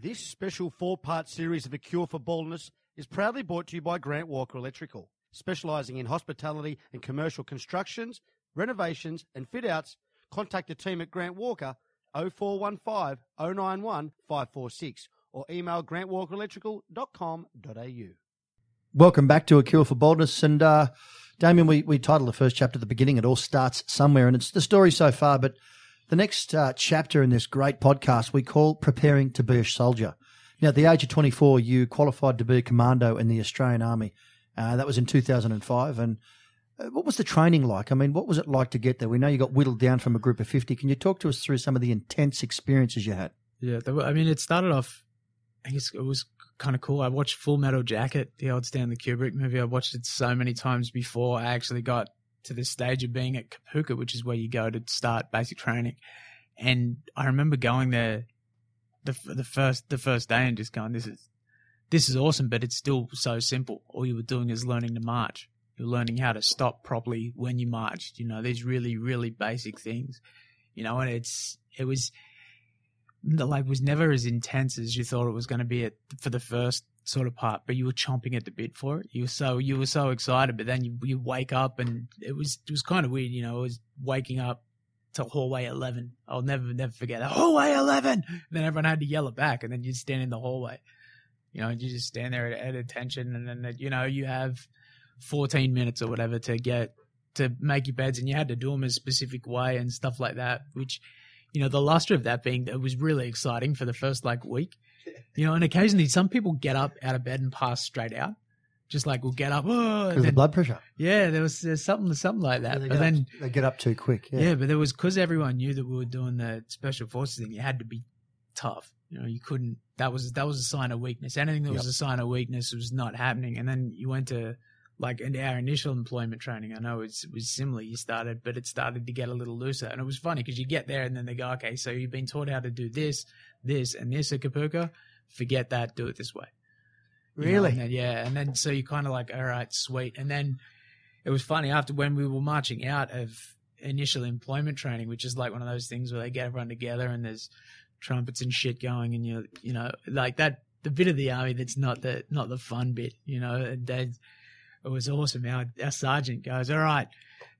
This special four part series of A Cure for Baldness is proudly brought to you by Grant Walker Electrical, specialising in hospitality and commercial constructions, renovations, and fit outs. Contact the team at Grant Walker 0415 091 546 or email grantwalkerelectrical.com.au. Welcome back to A Cure for Baldness. And uh, Damien, we, we titled the first chapter at the beginning. It all starts somewhere, and it's the story so far. But the next uh, chapter in this great podcast we call Preparing to Be a Soldier. Now, at the age of 24, you qualified to be a commando in the Australian Army. Uh, that was in 2005. And uh, what was the training like? I mean, what was it like to get there? We know you got whittled down from a group of 50. Can you talk to us through some of the intense experiences you had? Yeah, I mean, it started off, I guess it was kind of cool. I watched Full Metal Jacket, the old Stanley Kubrick movie. I watched it so many times before I actually got to the stage of being at Kapooka, which is where you go to start basic training. And I remember going there the the first the first day and just going, "This is this is awesome," but it's still so simple. All you were doing is learning to march. You're learning how to stop properly when you marched. You know, these really really basic things. You know, and it's it was the like was never as intense as you thought it was going to be at, for the first sort of part, but you were chomping at the bit for it. You were so you were so excited, but then you you wake up and it was it was kind of weird. You know, it was waking up to hallway eleven. I'll never never forget that hallway eleven. And then everyone had to yell it back, and then you stand in the hallway. You know, and you just stand there at, at attention, and then you know you have fourteen minutes or whatever to get to make your beds, and you had to do them a specific way and stuff like that, which you know, the luster of that being that was really exciting for the first like week. You know, and occasionally some people get up out of bed and pass straight out. Just like we'll get up, oh, Because the blood pressure. yeah, there was there's something something like that. they, but then up, they get up too quick. yeah. Yeah. but there was because everyone knew that we were doing the special forces thing. You had to be tough. You know, you couldn't. That was that was a sign of weakness. Anything that was a sign of weakness was not happening. And then you went to like in our initial employment training. I know it's, it was similar. You started, but it started to get a little looser. And it was funny because you get there and then they go, okay, so you've been taught how to do this, this, and this at Kapooka. Forget that. Do it this way. You know, Really? and then- yeah. And then so you kind of like, all right, sweet. And then it was funny after when we were marching out of initial employment training, which is like one of those things where they get everyone together and there's trumpets and shit going, and you're you know like that the bit of the army that's not the not the fun bit, you know. And it was awesome. Our our sergeant goes, all right.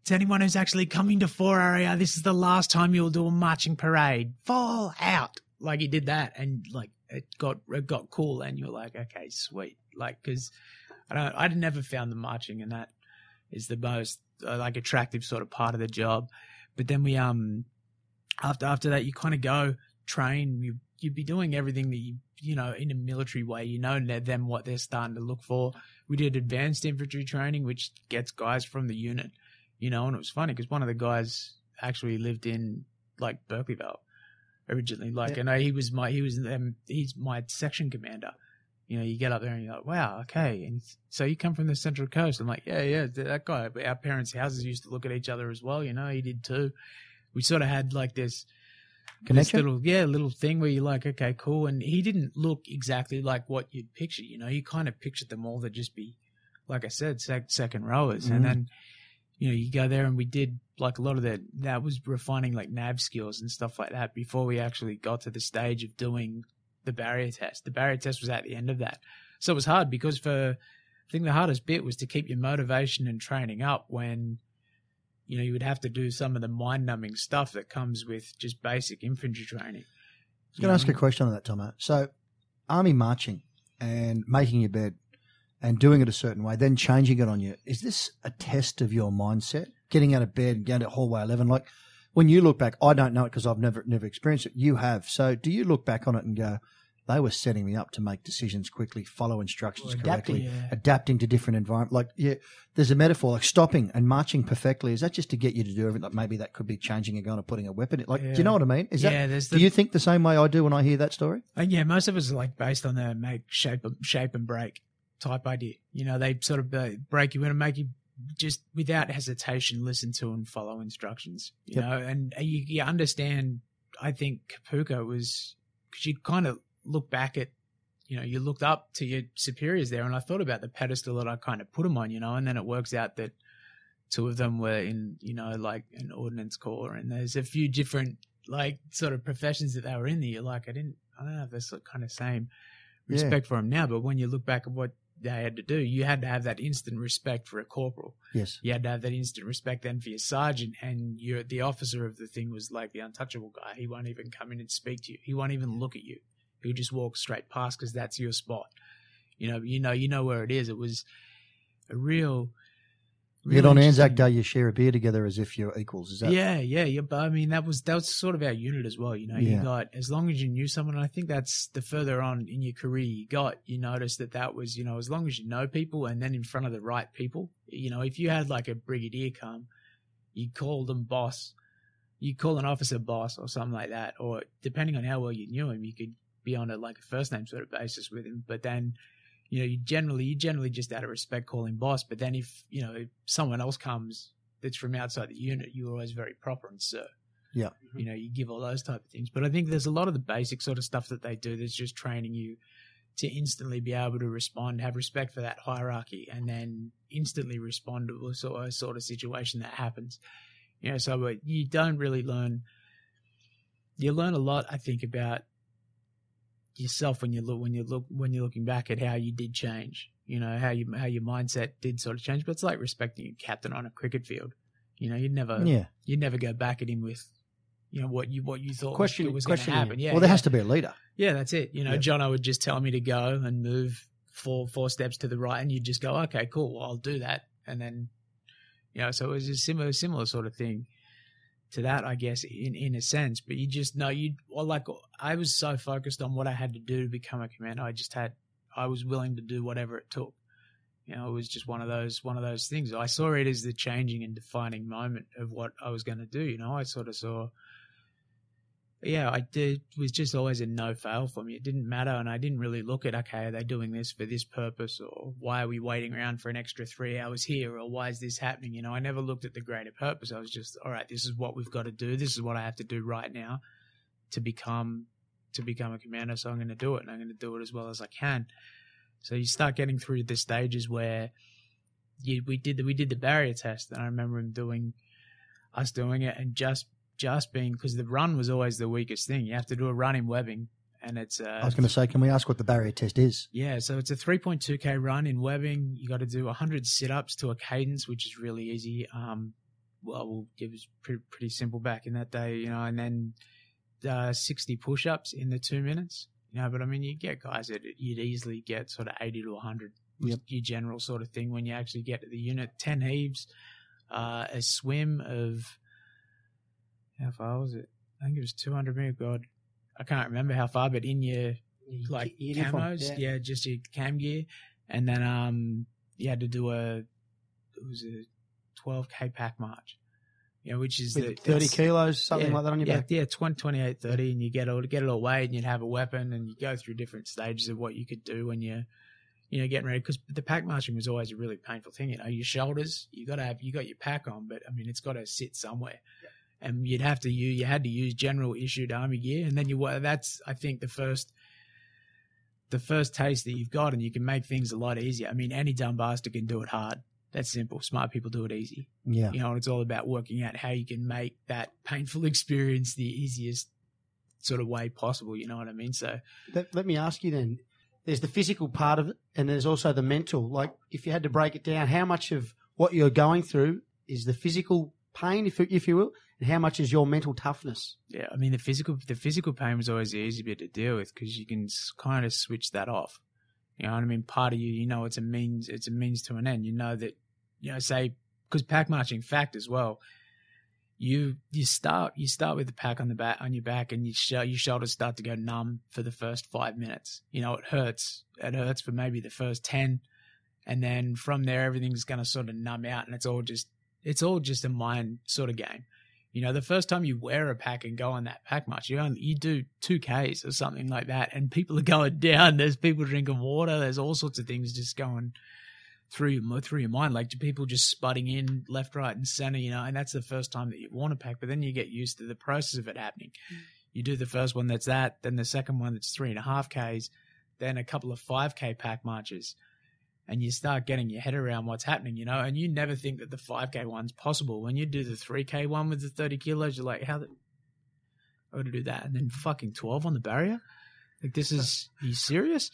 To anyone who's actually coming to four area, this is the last time you'll do a marching parade. Fall out. Like he did that, and like it got it got cool, and you're like, okay, sweet. Like because I don't, I'd never found the marching, and that is the most uh, like attractive sort of part of the job. But then we um after after that, you kind of go train. You you'd be doing everything that you you know in a military way. You know them what they're starting to look for. We did advanced infantry training, which gets guys from the unit. You know, and it was funny because one of the guys actually lived in like Berkeley Vale originally. Like, Yeah. I know he was my he was um, he's my section commander. You know, you get up there and you're like, wow, okay. And so you come from the Central Coast. I'm like, yeah, yeah, that guy. Our parents' houses used to look at each other as well. You know, he did too. We sort of had like this this Connection? little yeah little thing where you're like okay cool and he didn't look exactly like what you'd picture you know you kind of pictured them all to just be like i said sec- second rowers Mhm. and then you know you go there and we did like a lot of that that was refining like nav skills and stuff like that before we actually got to the stage of doing the barrier test. The barrier test was at the end of that. So it was hard because for i think the hardest bit was to keep your motivation and training up when you know you would have to do some of the mind numbing stuff that comes with just basic infantry training. I was going to ask a question on that, Tomo. So, army marching and making your bed and doing it a certain way, then changing it on you. Is this a test of your mindset? Getting out of bed and going to hallway eleven, like when you look back, I don't know it because I've never never experienced it. You have. So, do you look back on it and go, they were setting me up to make decisions quickly, follow instructions adapting, correctly, yeah. adapting to different environments. Like, yeah, there's a metaphor like stopping and marching perfectly. Is that just to get you to do everything? Like maybe that could be changing a gun or putting a weapon. in? Like, do you know what I mean? Is that yeah, there's do you think the same way I do when I hear that story? Uh, yeah, most of us are like based on the make shape shape and break type idea. You know, they sort of uh, break you in and make you just without hesitation listen to and follow instructions. You Yep. know, and you, you understand. I think Kapooka was because you kind of look back at. You know, you looked up to your superiors there, and I thought about the pedestal that I kind of put them on. You know, and then it works out that two of them were in, you know, like an ordnance corps, and there's a few different like sort of professions that they were in. That you're like, I didn't, I don't know if that's the kind of same Yeah. respect for them now. But when you look back at what they had to do, you had to have that instant respect for a corporal. Yes. You had to have that instant respect then for your sergeant, and your the officer of the thing was like the untouchable guy. He won't even come in and speak to you. He won't even look at you. He'll just walk straight past because that's your spot. You know, you know, you know where it is. It was a real. Yet real on Anzac Day, you share a beer together as if you're equals. Is that? yeah, yeah, yeah. But I mean, that was that was sort of our unit as well. You know, Yeah. you got as long as you knew someone. And I think that's the further on in your career you got, you notice that that was you know as long as you know people and then in front of the right people. You know, if you had like a brigadier come, you call them boss. You call an officer boss or something like that, or depending on how well you knew him, you could be on a like a first name sort of basis with him. But then, you know, you generally you generally just out of respect call him boss. But then if you know if someone else comes that's from outside the unit, you're always very proper and sir. Yeah. Mm-hmm. You know, you give all those type of things. But I think there's a lot of the basic sort of stuff that they do that's just training you to instantly be able to respond, have respect for that hierarchy, and then instantly respond to a sort of, sort of situation that happens. You know, so you don't really learn. You learn a lot, I think, about yourself when you look when you look when you're looking back at how you did change. You know how you how your mindset did sort of change. But it's like respecting a captain on a cricket field. You know, you'd never Yeah. you'd never go back at him with you know what you what you thought Question- was going to happen. Yeah, well, there yeah. has to be a leader. Yeah, that's it. You know, Yeah. I would just tell me to go and move four four steps to the right, and you'd just go, okay, cool, well, I'll do that, and then, you know, so it was a similar similar sort of thing to that, I guess, in in a sense. But you just know you well, like I was so focused on what I had to do to become a commando, I just had I was willing to do whatever it took. You know, it was just one of those one of those things. I saw it as the changing and defining moment of what I was going to do. You know, I sort of saw yeah, I did was just always a no fail for me. It didn't matter, and I didn't really look at okay, are they doing this for this purpose, or why are we waiting around for an extra three hours here, or why is this happening? You know, I never looked at the greater purpose. I was just, all right, this is what we've got to do. This is what I have to do right now to become to become a commando. So I'm going to do it, and I'm going to do it as well as I can. So you start getting through the stages where you, we did the, we did the barrier test, and I remember him doing us doing it, and just just being because the run was always the weakest thing. You have to do a run in webbing, and it's uh, I was going to say, can we ask what the barrier test is? yeah, so it's a 3.2k run in webbing. You got to do 100 sit-ups to a cadence, which is really easy. Um, well, it was pretty, pretty simple back in that day, you know, and then uh, 60 push-ups in the two minutes. You know, but I mean, you get guys that you'd easily get sort of 80 to 100. Yep. Your general sort of thing when you actually get to the unit. 10 heaves, uh, a swim of how far was it? I think it was 200 meters. God, I can't remember how far, but in your like Uniform, camos, yeah. yeah. just your cam gear, and then um, you had to do a it was a 12k pack march, you know, which is the 30 kilos, something yeah, like that on your yeah, back. Yeah, 20, 28, 30, and you get all get it all weighed, and you'd have a weapon, and you go through different stages of what you could do when you're you know, getting ready. Because the pack marching was always a really painful thing. You know, your shoulders, you got to have, you got your pack on, but I mean, it's got to sit somewhere. And you'd have to use, you had to use general issued army gear, and then you were that's I think the first, the first taste that you've got, and you can make things a lot easier. I mean, any dumb bastard can do it hard. That's simple. Smart people do it easy. Yeah. You know, and it's all about working out how you can make that painful experience the easiest sort of way possible. You know what I mean? So Let, let me ask you then. There's the physical part of it, and there's also the mental. Like, if you had to break it down, how much of what you're going through is the physical pain, if if you will, how much is your mental toughness? yeah, I mean the physical the physical pain was always the easy bit to deal with because you can kind of switch that off. You know what I mean? Part of you, you know, it's a means it's a means to an end. You know that you know say because pack marching fact as well. You you start you start with the pack on the back on your back and your sh- your shoulders start to go numb for the first five minutes. You know it hurts. It hurts for maybe the first ten, and then from there everything's gonna sort of numb out, and it's all just it's all just a mind sort of game. You know, the first time you wear a pack and go on that pack march, you only you do two Ks or something like that, and people are going down. There's people drinking water. There's all sorts of things just going through your through your mind, like do people just sputting in left, right, and center. You know, and that's the first time that you want a pack, but then you get used to the process of it happening. Mm. You do the first one that's that, then the second one that's three and a half Ks, then a couple of five K pack marches and you start getting your head around what's happening, you know, and you never think that the 5K one's possible. When you do the 3K one with the 30 kilos, you're like, how the, I to do that. And then fucking 12 on the barrier. Like this is you serious?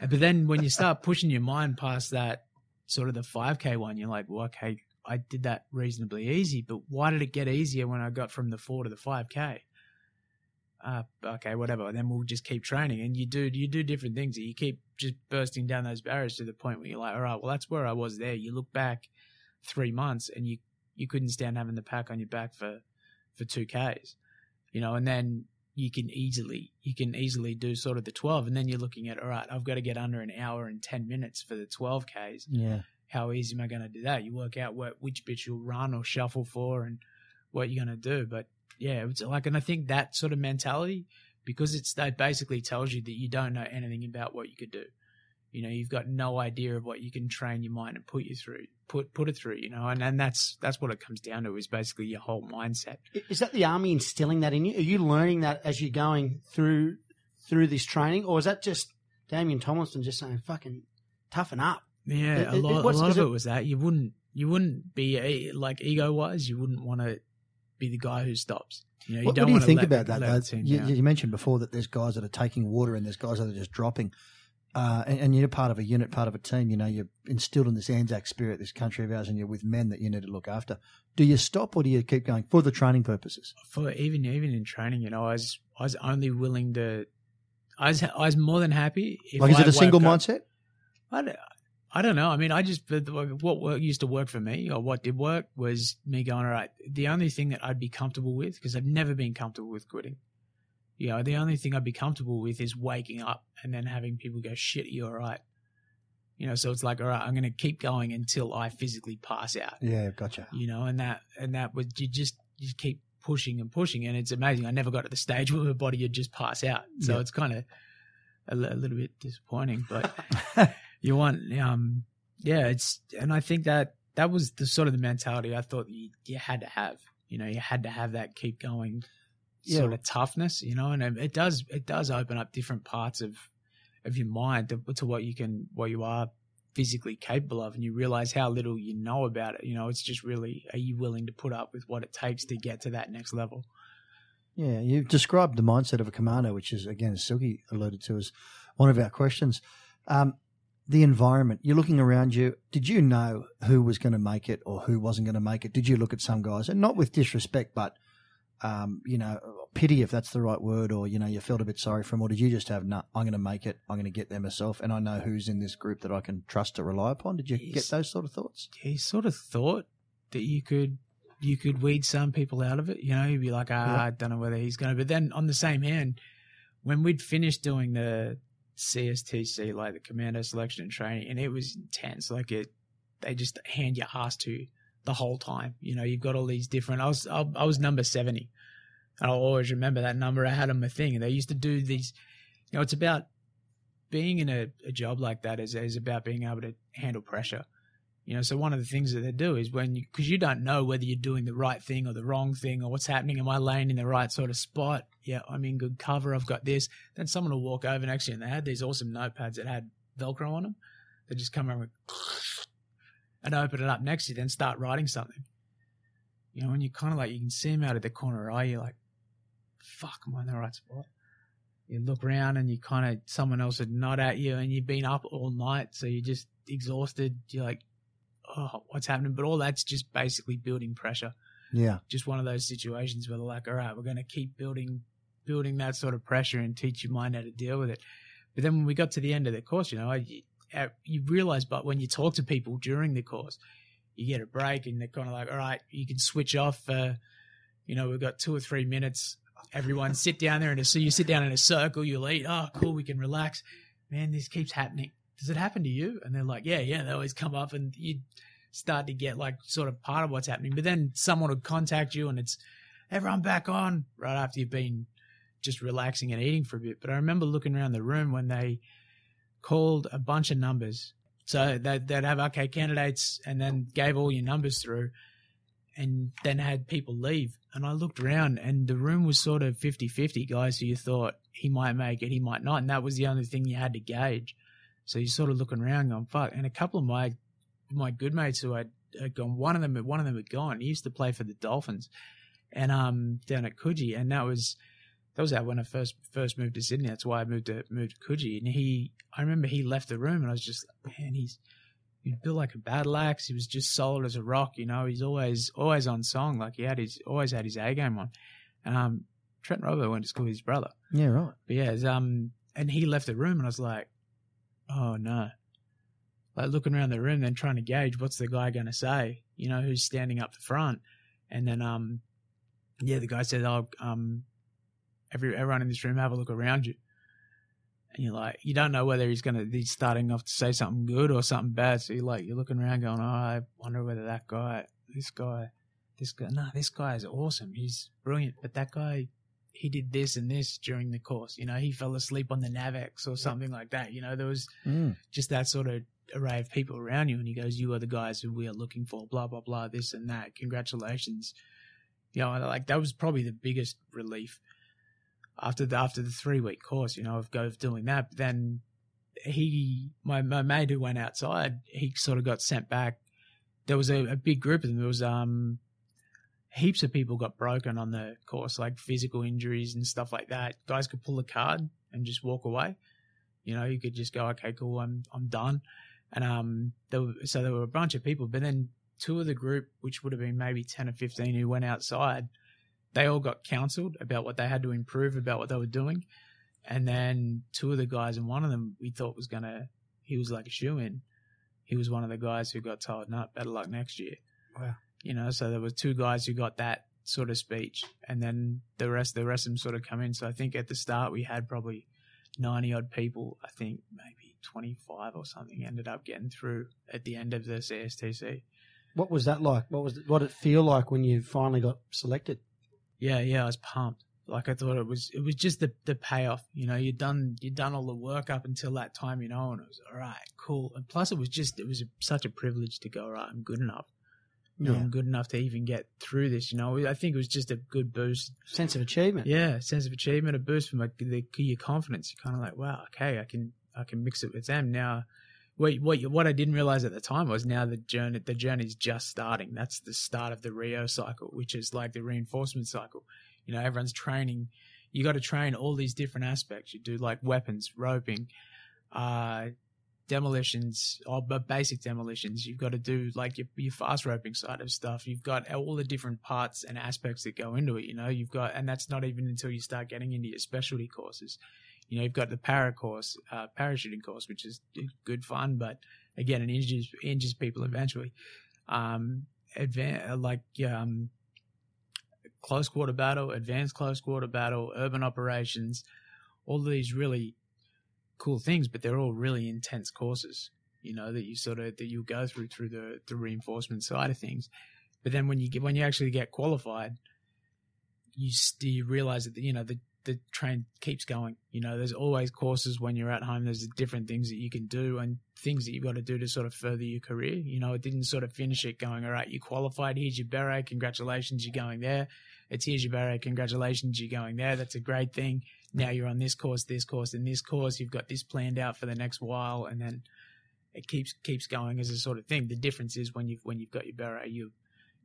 But then when you start pushing your mind past that sort of the 5K one, you're like, well, okay, I did that reasonably easy, but why did it get easier when I got from the four to the 5K? Uh, okay, whatever. Then we'll just keep training, and you do you do different things. You keep just bursting down those barriers to the point where you're like, all right, well, that's where I was there. You look back three months, and you you couldn't stand having the pack on your back for for two Ks, you know, and then you can easily you can easily do sort of the 12 and then you're looking at all right i've got to get under an hour and 10 minutes for the 12 ks Yeah. how easy am i going to do that you work out what which bit you'll run or shuffle for and what you're going to do but yeah it's like and i think that sort of mentality because it's that basically tells you that you don't know anything about what you could do you know you've got no idea of what you can train your mind and put you through put put it through you know and, and that's that's what it comes down to is basically your whole mindset Is that the army instilling that in you? Are you learning that as you're going through through this training, or is that just Damien Thomlinson just saying "fucking toughen up"? Yeah, It- a it- lot, a what's- lot of it- it was that you wouldn't you wouldn't be eh, like ego wise. You wouldn't want to be the guy who stops. You know, you What, don't what do you think let about that? though? You, you mentioned before that there's guys that are taking water and there's guys that are just dropping. Uh, and, and you're part of a unit, part of a team. You know, you're instilled in this Anzac spirit, this country of ours, and you're with men that you need to look after. Do you stop or do you keep going for the training purposes? for even even in training, you know, I was I was only willing to. I was I was more than happy. If like, is I it a single up- mindset? I don't, I don't know. I mean, I just what used to work for me, or what did work, was me going. All right, the only thing that I'd be comfortable with, because I've never been comfortable with quitting. You know, the only thing I'd be comfortable with is waking up and then having people go, "Shit, you're all right?" You know, so it's like, all right, I'm going to keep going until I physically pass out Yeah, gotcha. you know, and that and that was you just you keep pushing and pushing, and it's amazing. I never got to the stage where my body would just pass out, so Yeah. it's kind of a, a little bit disappointing. But you want, um, yeah, it's and I think that that was the sort of the mentality I thought you, you had to have. You know, you had to have that keep going sort Yeah. of toughness. You know, and it it does it does open up different parts of of your mind to, to what you can what you are physically capable of and you realize how little you know about it you know it's just really are you willing to put up with what it takes to get to that next level Yeah, you've described the mindset of a commando, which is again, as Silky alluded to, as one of our questions. Um, the environment. You're looking around you. Did you know who was going to make it or who wasn't going to make it? Did you look at some guys, and not with disrespect, but um, you know, pity if that's the right word, or you know, you felt a bit sorry for them, or did you just have, no, I'm going to make it. I'm going to get there myself, and I know who's in this group that I can trust to rely upon. Did you get those sort of thoughts? he sort of thought that you could you could weed some people out of it you know you'd be like ah, Yeah. i don't know whether he's going to but then on the same hand when we'd finished doing the cstc like the commando selection and training and it was intense. Like it they just hand your ass to the whole time. You know you've got all these different i was i, I was number 70 and i'll always remember that number. I had on my thing and they used to do these you know it's about being in a, a job like that is, is about being able to handle pressure you know, so one of the things that they do is when you, because you don't know whether you're doing the right thing or the wrong thing or what's happening. Am I laying in the right sort of spot? Yeah, I'm in good cover. I've got this. Then someone will walk over to you and they had these awesome notepads that had Velcro on them. They just come around and open it up next to you, then start writing something. You know, and you're kind of like, you can see them out of the corner of your eye. You're like, fuck, am I in the right spot? You look around and you kind of, someone else would nod at you and you've been up all night. So you're just exhausted. You're like, oh, what's happening? But all that's just basically building pressure. Yeah, Just one of those situations where they're like, all right, we're going to keep building, building that sort of pressure and teach your mind how to deal with it. But then when we got to the end of the course, you know, I, uh, you realize, but when you talk to people during the course, you get a break and they're kind of like, all right, you can switch off. Uh, you know, we've got two or three minutes. Everyone sit down there and so you sit down in a circle, you'll eat. Oh, cool, we can relax. Man, this keeps happening. Does it happen to you? And they're like, yeah, yeah. They always come up and you start to get like sort of part of what's happening. But then someone would contact you and it's everyone back on right after you've been just relaxing and eating for a bit. But I remember looking around the room when they called a bunch of numbers. So they'd, they'd have, okay, candidates, and then gave all your numbers through and then had people leave. And I looked around and the room was sort of 50 50 guys who you thought he might make it, he might not. And that was the only thing you had to gauge. So you're sort of looking around going, fuck. And a couple of my my good mates who had, had gone, one of them one of them had gone. He used to play for the Dolphins and um down at Coogee. And that was that was out when I first first moved to Sydney. That's why I moved to moved to Coogee. And he, I remember he left the room, and I was just like, man, he's he built like a battle axe. He was just solid as a rock. You know, he's always always on song. Like he had his always had his A game on. Um, Trent Robbo went to school with his brother. Yeah, right. But yeah, it's, um, and he left the room, and I was like, oh no. Like looking around the room, then trying to gauge what's the guy going to say. You know, who's standing up the front, and then um, yeah, the guy said, "Oh, um, every everyone in this room have a look around you." And you're like, you don't know whether he's gonna he's starting off to say something good or something bad. So you're like, you're looking around, going, "Oh, I wonder whether that guy, this guy, this guy, no, this guy is awesome. He's brilliant, but that guy." He did this and this during the course. You know, he fell asleep on the Navex or something like that. You know, there was Mm. just that sort of array of people around you and he goes you are the guys who we are looking for blah blah blah this and that congratulations you know like that was probably the biggest relief after the after the three week course you know of go of doing that but then he my, my mate who went outside he sort of got sent back there was a, a big group of them there was um heaps of people got broken on the course like physical injuries and stuff like that. Guys could pull a card and just walk away. You know you could just go okay cool i'm i'm done. And um, there were, so there were a bunch of people, but then two of the group, which would have been maybe ten or fifteen, who went outside, they all got counselled about what they had to improve about what they were doing, and then two of the guys, and one of them we thought was gonna, he was like a shoe in, he was one of the guys who got told, "No, better luck next year." Wow. You know, so there were two guys who got that sort of speech, and then the rest, the rest of them sort of come in. So I think at the start we had probably ninety odd people. I think maybe 25 or something ended up getting through at the end of the CSTC. What was that like? What was what did it feel like when you finally got selected? Yeah, yeah, I was pumped. Like I thought it was it was just the the payoff. You know, you'd done you'd done all the work up until that time, you know, and it was all right, cool. And plus, it was just it was a, such a privilege to go. All right, I'm good enough. You know, Yeah. I'm good enough to even get through this. You know, I think it was just a good boost. Sense of achievement. Yeah, sense of achievement, a boost for my the, your confidence. You're kind of like, wow, okay, I can I can mix it with them now. What what what I didn't realize at the time was now the journey the journey's just starting. That's the start of the Rio cycle, which is like the reinforcement cycle. You know, everyone's training. You got to train all these different aspects. You do like weapons, roping, uh, demolitions, or but basic demolitions. You've got to do like your, your fast roping side of stuff. You've got all the different parts and aspects that go into it. You know, you've got, and that's not even until you start getting into your specialty courses. You know, you've got the para course, uh, parachuting course, which is good fun, but again, it injures injures people eventually. Um, advan- like um, close quarter battle, advanced close quarter battle, urban operations, all these really cool things, but they're all really intense courses. You know that you sort of that you go through through the the reinforcement side of things. But then when you get when you actually get qualified, you you realize that you know the the train keeps going. You know, there's always courses when you're at home. There's different things that you can do and things that you've got to do to sort of further your career. You know, it didn't sort of finish it going, all right, you qualified. Here's your beret. Congratulations, you're going there. It's here's your beret. Congratulations, you're going there. That's a great thing. Now you're on this course, this course, and this course. You've got this planned out for the next while, and then it keeps keeps going as a sort of thing. The difference is when you've when you've got your beret, you've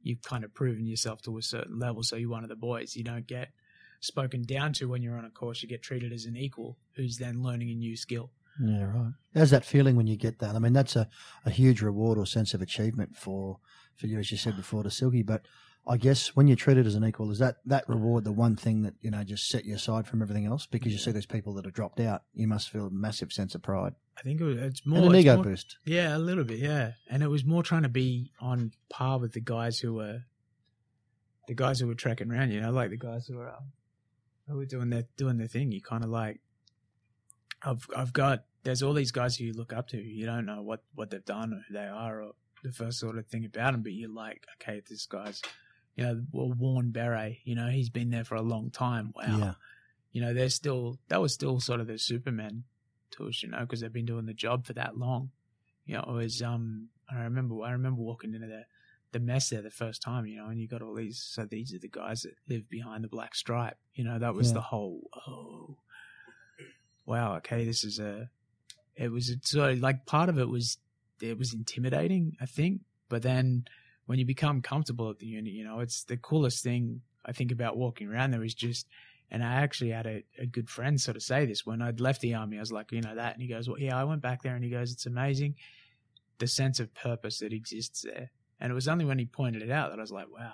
you've kind of proven yourself to a certain level. So you're one of the boys. You don't get spoken down to when you're on a course. You get treated as an equal who's then learning a new skill. Yeah, right. How's that feeling when you get that? I mean, that's a, a huge reward or sense of achievement for for you, as you said before, to Silky. But I guess when you're treated as an equal, is that that reward the one thing that you know just set you aside from everything else? Because you see those people that have dropped out, you must feel a massive sense of pride I think it was, it's more and an ego more- boost. Yeah, a little bit, yeah. And it was more trying to be on par with the guys who were the guys who were trekking around, you know, like the guys who were um, who were doing their doing their thing. You kind of like I've I've got there's all these guys who you look up to. You don't know what what they've done or who they are or the first sort of thing about them, but you're like, okay, this guy's you know, well, Warren Beret, you know, he's been there for a long time. Wow Yeah, you know, they're still that was still sort of the Superman to us, you know, because they've been doing the job for that long. You know, it was um I remember I remember walking into the the mess there the first time, you know, and you got all these so these are the guys that live behind the black stripe. You know, that was Yeah. the whole oh wow, okay, this is a it was so like part of it was it was intimidating, I think, but then when you become comfortable at the unit, you know, it's the coolest thing I think about walking around there is just And I actually had a, a good friend sort of say this when I'd left the army. I was like, you know that, and he goes, well, yeah, I went back there, and he goes, it's amazing, the sense of purpose that exists there. And it was only when he pointed it out that I was like, wow,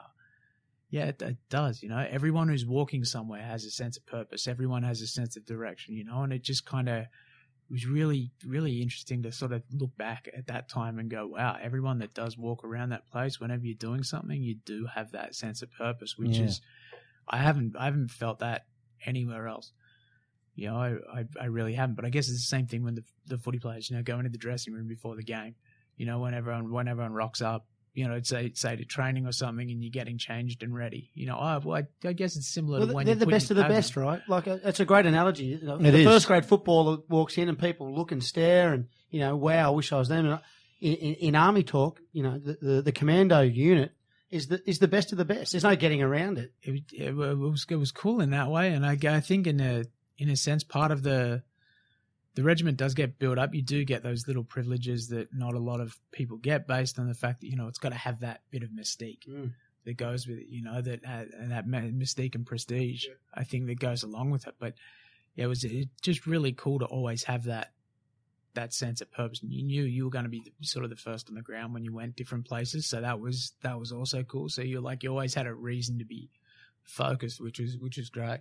yeah, it, it does. You know, everyone who's walking somewhere has a sense of purpose. Everyone has a sense of direction. You know, and it just kind of was really, really interesting to sort of look back at that time and go, wow, everyone that does walk around that place, whenever you're doing something, you do have that sense of purpose, which Yeah. is, I haven't, I haven't felt that anywhere else. You know, I, I, I really haven't. But I guess it's the same thing when the the footy players, you know, go into the dressing room before the game. You know, when everyone when everyone rocks up, you know, say say to training or something, and you're getting changed and ready. You know, oh, well, I, I guess it's similar Well, to when they're you're the best of the best, on. right? Like uh, it's a great analogy. It the is. first grade footballer walks in and people look and stare and you know, wow, I wish I was them. In, in, in army talk, you know, the, the, the commando unit is the is the best of the best. There's no getting around it. it, was- it was it was cool in that way, and I, I think in a in a sense part of the the regiment does get built up. You do get those little privileges that not a lot of people get, based on the fact that you know it's got to have that bit of mystique Mm. that goes with it. You know that uh, and that mystique and prestige. I think that goes along with it. But yeah, it was it just really cool to always have that that sense of purpose. And you knew you were going to be the, sort of the first on the ground when you went different places, so that was that was also cool. So you're like you always had a reason to be focused, which was which was great.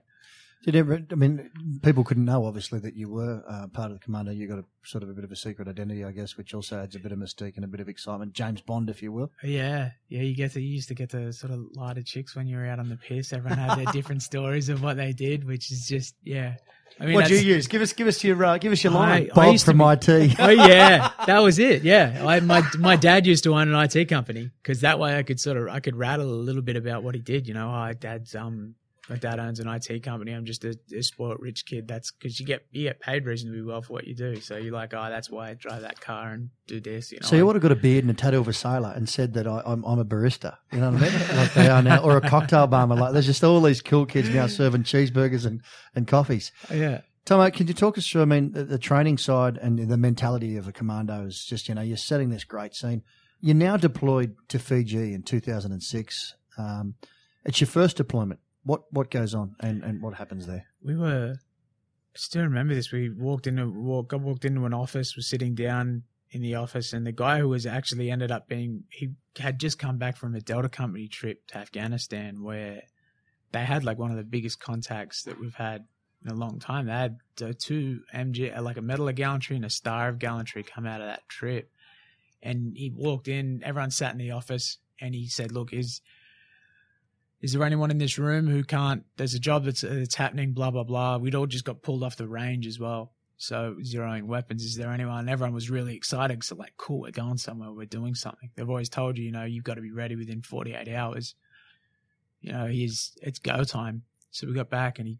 Did ever, I mean, people couldn't know obviously that you were uh, part of the commando. You got a sort of a bit of a secret identity, I guess, which also adds a bit of mystique and a bit of excitement. James Bond, if you will. Yeah, yeah, you get to you used to get to sort of to chicks when you were out on the piss. Everyone had their different stories of what they did, which is just yeah. I mean, what do you use? Give us give us your uh, give us your line. I Bob to from be- IT. oh yeah, that was it. Yeah, I, my my dad used to own an IT company because that way I could sort of I could rattle a little bit about what he did. You know, oh, dad's um my dad owns an IT company. I'm just a, a spoiled rich kid. That's because you get you get paid reasonably well for what you do. So you're like, oh, that's why I drive that car and do this. You know, So you would have got a beard and a tattoo of a sailor and said that I, I'm, I'm a barista. You know what I mean? like they are now, or a cocktail barman. Like there's just all these cool kids now serving cheeseburgers and, and coffees. yeah. Tomo, can you talk us through? I mean, the, the training side and the mentality of a commando is just you know you're setting this great scene. You're now deployed to Fiji in 2006. Um, it's your first deployment. What what goes on and, and what happens there? we were still remember this. We walked into walk, walked into an office, was sitting down in the office, and the guy who was actually ended up being he had just come back from a Delta Company trip to Afghanistan where they had like one of the biggest contacts that we've had in a long time. They had uh, two MG uh, like a Medal of Gallantry and a Star of Gallantry come out of that trip, and he walked in. Everyone sat in the office, and he said, "Look, is." Is there anyone in this room who can't there's a job that's happening blah blah blah. We'd all just got pulled off the range as well. So zeroing weapons? Is there anyone? Everyone was really excited so like cool we're going somewhere we're doing something. They've always told you you know you've got to be ready within 48 hours. You know he's it's go time. So we got back and he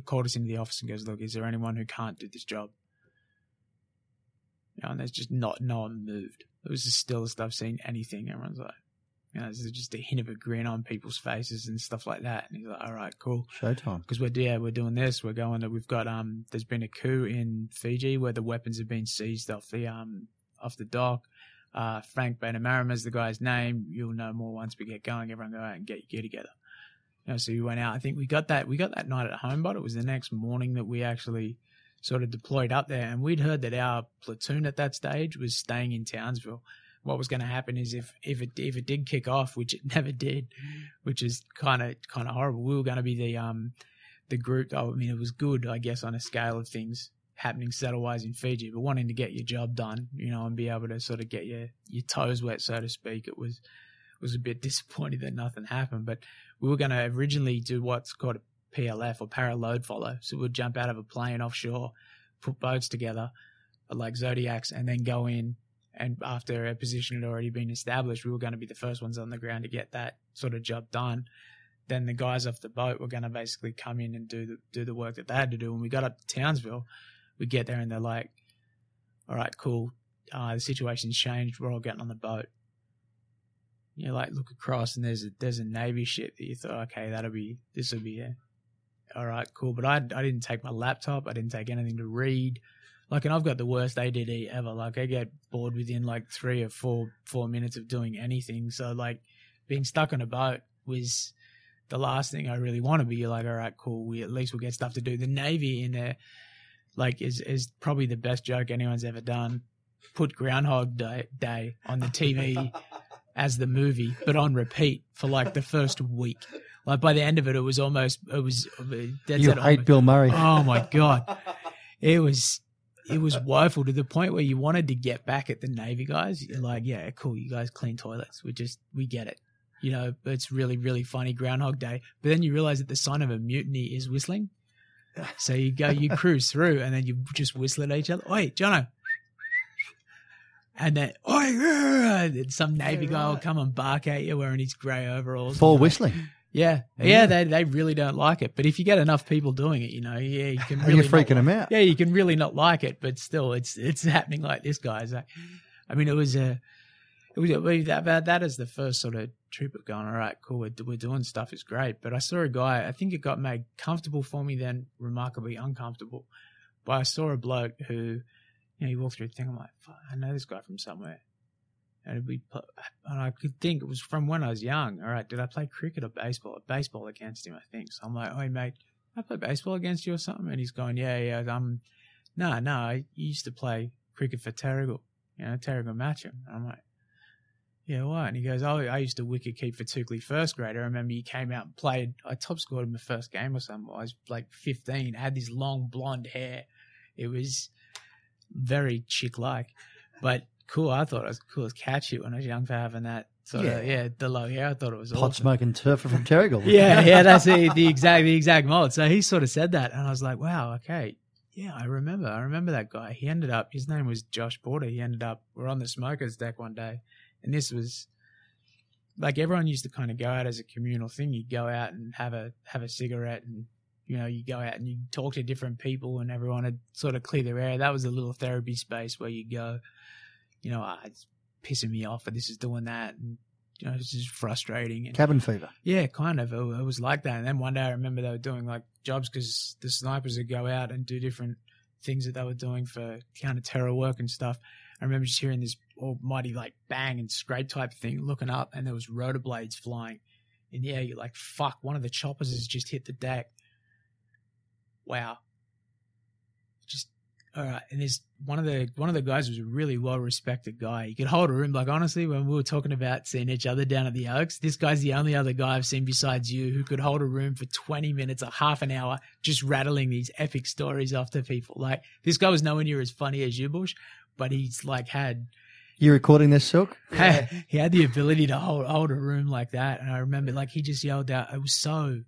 called us into the office and goes look is there anyone who can't do this job? You know, and there's just not no one moved. It was the stillest i've seen anything. Everyone's like you know, there's just a hint of a grin on people's faces and stuff like that. And he's like, all right, cool. Showtime. Because we're, yeah, we're doing this. We're going to, we've got, um, there's been a coup in Fiji where the weapons have been seized off the, um, off the dock. Uh, Frank Bainimarama is the guy's name. You'll know more once we get going. Everyone go out and get your gear together. You know, so we went out. I think we got that, we got that night at home, but it was the next morning that we actually sort of deployed up there. And we'd heard that our platoon at that stage was staying in Townsville what was going to happen is if if it if it did kick off, which it never did, which is kind of kind of horrible. We were going to be the um the group. I mean, it was good, I guess, on a scale of things happening settle wise in Fiji, but wanting to get your job done, you know, and be able to sort of get your your toes wet, so to speak. It was was a bit disappointing that nothing happened, but we were going to originally do what's called a PLF or para load follow. So we'd jump out of a plane offshore, put boats together like Zodiacs, and then go in and after a position had already been established, we were going to be the first ones on the ground to get that sort of job done. Then the guys off the boat were going to basically come in and do the do the work that they had to do. When we got up to Townsville, we get there and they're like, "All right, cool. Uh, the situation's changed. We're all getting on the boat." You know, like look across and there's a there's a navy ship that you thought, okay, that'll be this will be a, all right, cool. But I I didn't take my laptop. I didn't take anything to read. Like, and I've got the worst ADD ever. Like, I get bored within like three or four four minutes of doing anything. So, like, being stuck on a boat was the last thing I really want to be. You're like, all right, cool. We at least will get stuff to do. The Navy in there, like, is is probably the best joke anyone's ever done. Put Groundhog Day, Day on the TV as the movie, but on repeat for like the first week. Like by the end of it, it was almost it was. That's you it, oh hate Bill Murray. Oh my god, it was it was woeful to the point where you wanted to get back at the Navy guys. You're like, yeah, cool, you guys clean toilets. We just we get it. You know, it's really really funny Groundhog Day. But then you realize that the sign of a mutiny is whistling. So you go, you cruise through, and then you just whistle at each other. Oi, Jono. And then, oi, and some Navy guy will come and bark at you wearing his grey overalls. For whistling. like, whistling. yeah, yeah, they they really don't like it. But if you get enough people doing it, you know, yeah, you can really not freaking them out? Yeah, you can really not like it, but still, it's it's happening like this, guys. I, I mean, it was a, it was that that that is the first sort of trip of going. All right, cool, we're we're doing stuff. It's great. But I saw a guy. I think it got made comfortable for me, then remarkably uncomfortable. But I saw a bloke who, you know, he walked through the thing. I'm like, I know this guy from somewhere. And we, and I could think it was from when I was young. All right, did I play cricket or baseball? Baseball against him, I think. So I'm like, oh mate, I play baseball against you or something? And he's going, yeah, yeah. I'm, no, no, I used to play cricket for Terrigal, you know, Terrigal Matcham. And I'm like, yeah, what? And he goes, oh, I used to wicket keep for Toukley first grade. I remember he came out and played. I top scored in the first game or something. I was like 15, had this long blonde hair. It was very chick like, but cool. I thought it was cool as shit when I was young for having that sort Yeah. of, yeah, the low hair. I thought it was Pot awesome. smoking turfer from Terrigal. Yeah, yeah, that's the, the exact the exact mold. So he sort of said that, and I was like, wow, okay, yeah, I remember, I remember that guy. He ended up, his name was Josh Porter. He ended up, we're on the smokers deck one day, and this was like everyone used to kind of go out as a communal thing. You'd go out and have a have a cigarette, and you know, you go out and you talk to different people, and everyone would sort of clear their air. That was a little therapy space where you go, you know, ah, it's pissing me off, and this is doing that, and you know, this is frustrating. And, Cabin fever. yeah, kind of. It, it was like that. And then one day I remember they were doing like jobs because the snipers would go out and do different things that they were doing for counter terror work and stuff. I remember just hearing this almighty like bang and scrape type thing, looking up, and there was rotor blades flying in the air. You're like, fuck, one of the choppers has just hit the deck. Wow. All right. And there's one of the one of the guys was a really well respected guy. He could hold a room. Like honestly, when we were talking about seeing each other down at the Oaks, this guy's the only other guy I've seen besides you who could hold a room for 20 minutes or half an hour, just rattling these epic stories off to people. Like this guy was nowhere near as funny as you, Bush, but he's like had You recording this, Silk? he had the ability to hold hold a room like that. And I remember like he just yelled out, it was so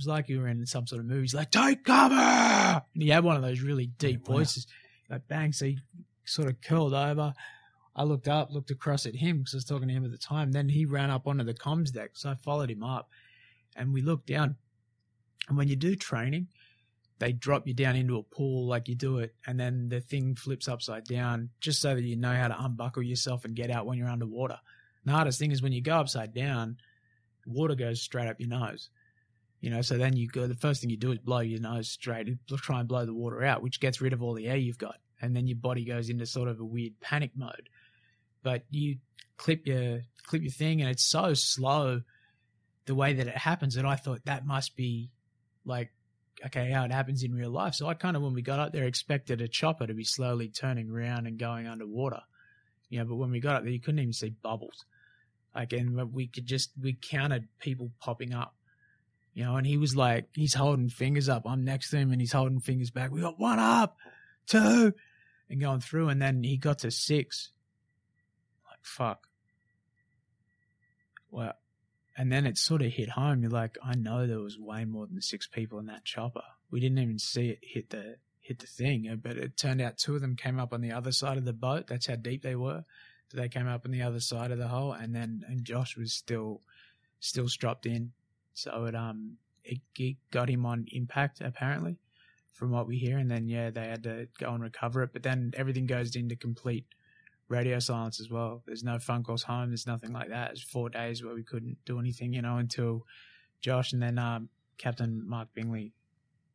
was like you were in some sort of movie. He's like, Take cover and he had one of those really deep Wow. voices. Like bang, so he sort of curled over. I looked up, looked across at him because I was talking to him at the time. Then he ran up onto the comms deck, so I followed him up, and we looked down. And when you do training, they drop you down into a pool like you do it, and then the thing flips upside down just so that you know how to unbuckle yourself and get out when you're underwater. The hardest thing is when you go upside down, water goes straight up your nose. You know, so then you go. The first thing you do is blow your nose straight, try and blow the water out, which gets rid of all the air you've got, and then your body goes into sort of a weird panic mode. But you clip your clip your thing, and it's so slow the way that it happens that I thought that must be like okay how it happens in real life. So I kind of when we got up there expected a chopper to be slowly turning around and going underwater, you know. But when we got up there, you couldn't even see bubbles. Like, and we could just we counted people popping up you know, and he was like, he's holding fingers up. I'm next to him and he's holding fingers back. We got one up, two, and going through. And then he got to six. Like, fuck. Well, and then it sort of hit home. You're like, I know there was way more than six people in that chopper. We didn't even see it hit the hit the thing, uh, but it turned out two of them came up on the other side of the boat. That's how deep they were. So they came up on the other side of the hole, and then and Josh was still still strapped in. So it um it, it got him on impact apparently, from what we hear, and then yeah they had to go and recover it. But then everything goes into complete radio silence as well. There's no phone calls home. There's nothing like that. It's four days where we couldn't do anything, you know, until Josh and then um, Captain Mark Bingley.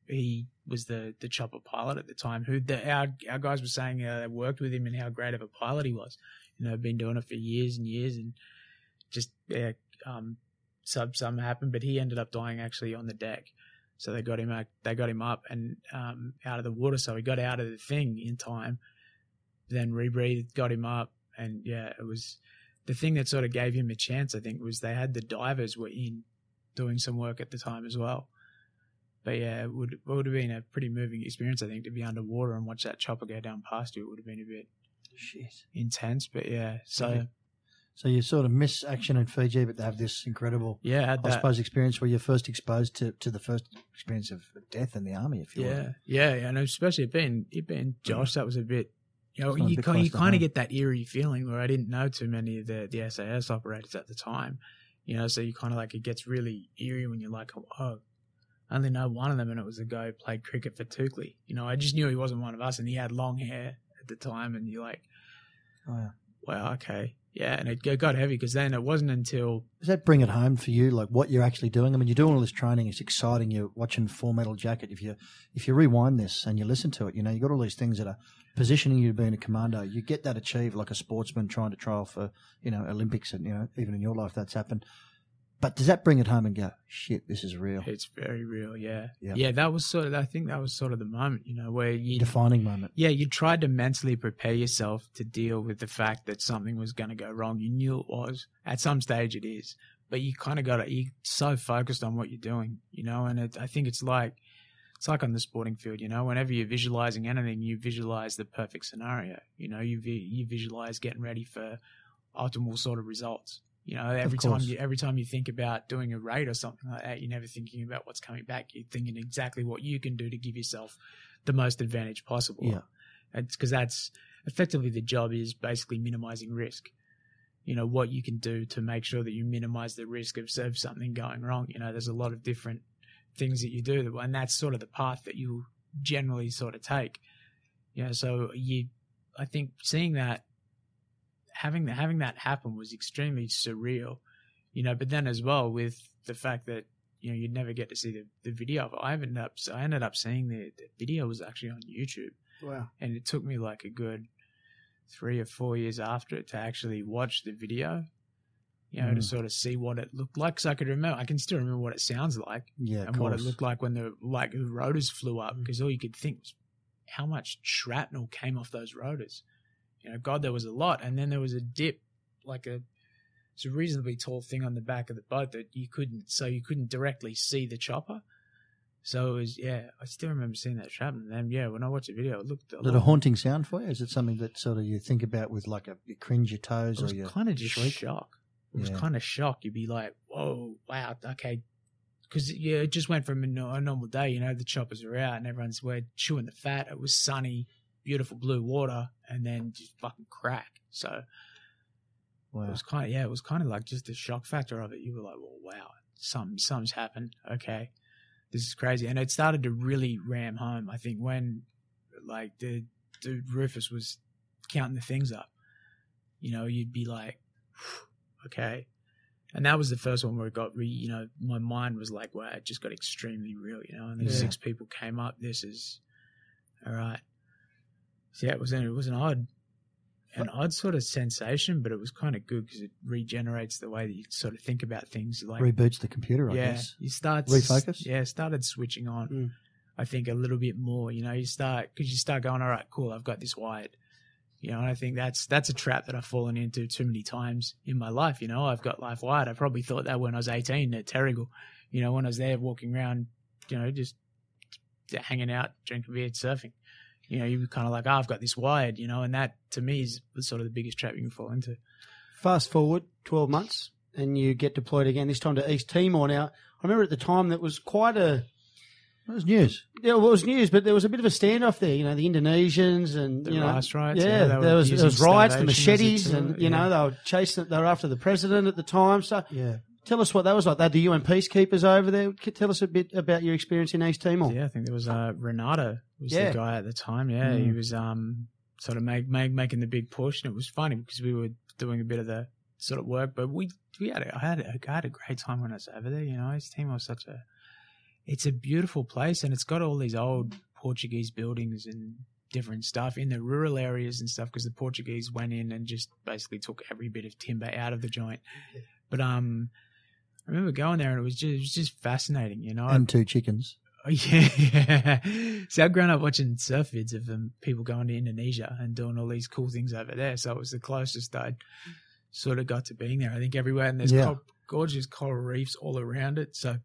He was the the chopper pilot at the time. Who the our our guys were saying uh, they worked with him and how great of a pilot he was. You know, been doing it for years and years and just yeah, um, sub something happened, but he ended up dying actually on the deck. So they got him out, they got him up and um, out of the water. So he got out of the thing in time. Then rebreathed, got him up, and yeah, it was the thing that sort of gave him a chance. I think was they had the divers were in doing some work at the time as well. But yeah, it would it would have been a pretty moving experience. I think to be underwater and watch that chopper go down past you. It would have been a bit Shit. intense. But yeah, so Yeah. So you sort of miss action in Fiji, but they have this incredible, yeah, I had I that. suppose, experience where you're first exposed to, to the first experience of death in the army, if you Yeah, will. yeah, yeah, and especially it being it being Josh, that was a bit. You know, It's not a you you kind of get that eerie feeling where I didn't know too many of the the SAS operators at the time. You know, so you kind of like it gets really eerie when you're like, oh, oh, I only know one of them, and it was a guy who played cricket for Toukley. You know, I just knew he wasn't one of us, and he had long hair at the time, and you're like, Oh, yeah. wow, okay, yeah, and it got heavy because then it wasn't until Does that bring it home for you, like what you're actually doing? I mean, you're doing all this training; it's exciting. You're watching Full Metal Jacket. If you if you rewind this and you listen to it, you know you got all these things that are positioning you to being a commando. You get that achieved like a sportsman trying to trial for you know Olympics, and you know even in your life that's happened. But does that bring it home and go, shit, this is real, it's very real, yeah, Yeah. yeah. That was sort of I think that was sort of the moment, you know, where you defining moment? yeah, you tried to mentally prepare yourself to deal with the fact that something was going to go wrong. You knew it was. At some stage, it is. But you kind of got to, you're so focused on what you're doing, you know, and it, I think it's like, it's like on the sporting field, you know, whenever you're visualizing anything, you visualize the perfect scenario. You know, you, you visualize getting ready for optimal sort of results. You know, every time you every time you think about doing a raid or something like that, you're never thinking about what's coming back. You're thinking exactly what you can do to give yourself the most advantage possible. Yeah. It's because that's effectively the job is basically minimizing risk. You know, what you can do to make sure that you minimize the risk of, of something going wrong. You know, there's a lot of different things that you do, and that's sort of the path that you generally sort of take. You know, so you, I think seeing that, having that, having that happen was extremely surreal. You know, but then as well with the fact that you know you'd never get to see the, the video. of it. I ended up I ended up seeing the, the video was actually on YouTube Wow. and it took me like a good three or four years after it to actually watch the video you know to Mm. sort of see what it looked like because i could remember i can still remember what it sounds like Yeah, and what it looked like when the like the rotors flew up Mm. because all you could think was how much shrapnel came off those rotors you know god there was a lot and then there was a dip like a it's a reasonably tall thing on the back of the boat that you couldn't so you couldn't directly see the chopper so it was yeah i still remember seeing that shrapnel and yeah when i watched the video it looked a a haunting sound for you? Is it something that sort of you think about with like a you cringe your toes or you kind of just shriek? shock. It was Yeah. kind of shock. You'd be like, "Whoa, wow, okay," because yeah, it just went from a, a normal day. You know, the choppers are out and everyone's we're chewing the fat. It was sunny, beautiful blue water, and then just fucking crack. So it was kind of yeah, it was kind of like just the shock factor of it. You were like, "Well, wow, something something's happened." Okay, this is crazy, and it started to really ram home. I think when like the dude Rufus was counting the things up, you know, you'd be like, okay. And that was the first one where it got re, you know, my mind was like, wow, it just got extremely real, you know, and these Yeah. six people came up. This is all right. Yeah, it was an, it was an odd, an odd sort of sensation, but it was kind of good because it regenerates the way that you sort of think about things. Like, Reboots the computer, I yeah, guess. you start Refocus? Yeah, started switching on. Mm. I think a little bit more. You know, you start because you start going, all right, cool, I've got this wired. You know, and I think that's that's a trap that I've fallen into too many times in my life. You know, I've got life wired. I probably thought that when I was eighteen at Terrigal. You know, when I was there walking around, you know, just hanging out, drinking beer, surfing. You know, you're kind of like, oh, I've got this wired. You know, and that to me is sort of the biggest trap you can fall into. Fast forward 12 months and you get deployed again, this time to East Timor. Now, I remember at the time that was quite a, It was news. yeah, well, it was news, but there was a bit of a standoff there. You know, the Indonesians and, The you know, rice riots, yeah, yeah, there was there was riots, the starvation as a machetes, and you yeah. know they were chasing, they were after the president at the time. So, Yeah. Tell us what that was like. They had the UN peacekeepers over there. Tell us a bit about your experience in East Timor. Yeah, I think there was uh, Reinado was Yeah. the guy at the time. Yeah, he Mm. was um sort of make, make, making the big push, and it was funny because we were doing a bit of the sort of work, but we we had a, I had a, I had a great time when I was over there. You know, East Timor was such a it's a beautiful place, and it's got all these old Portuguese buildings and different stuff in the rural areas and stuff because the Portuguese went in and just basically took every bit of timber out of the joint. But um, I remember going there and it was just, it was just fascinating, you know. And two chickens. Oh, yeah. See, I've grown up watching surf vids of um, people going to Indonesia and doing all these cool things over there. So it was the closest I'd sort of got to being there. I think everywhere, and there's Yeah. gorgeous coral reefs all around it. So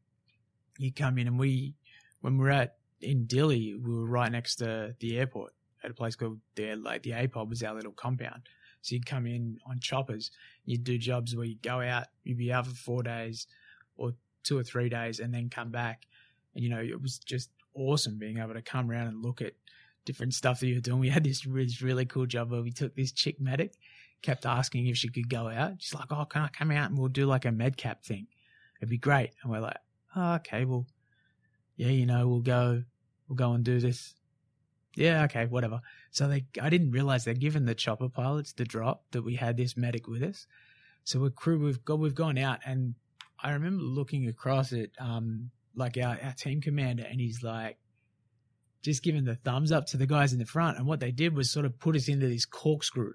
you come in, and we, when we were at in Dili, we were right next to the airport at a place called the like the APOD was our little compound. So you'd come in on choppers, you'd do jobs where you'd go out, you'd be out for four days or two or three days, and then come back. And you know, it was just awesome being able to come around and look at different stuff that you're doing. We had this really, really cool job where we took this chick medic, kept asking if she could go out. She's like, "Oh, can I come out and we'll do like a med cap thing? It'd be great." And we're like, "Oh, okay, well, yeah, you know, we'll go, we'll go and do this." Yeah, okay, whatever. So they, I didn't realize they're giving the chopper pilots the drop that we had this medic with us. So we're crew, we've got, we've gone out, and I remember looking across at, um, like our, our team commander, and he's like, just giving the thumbs up to the guys in the front. And what they did was sort of put us into this corkscrew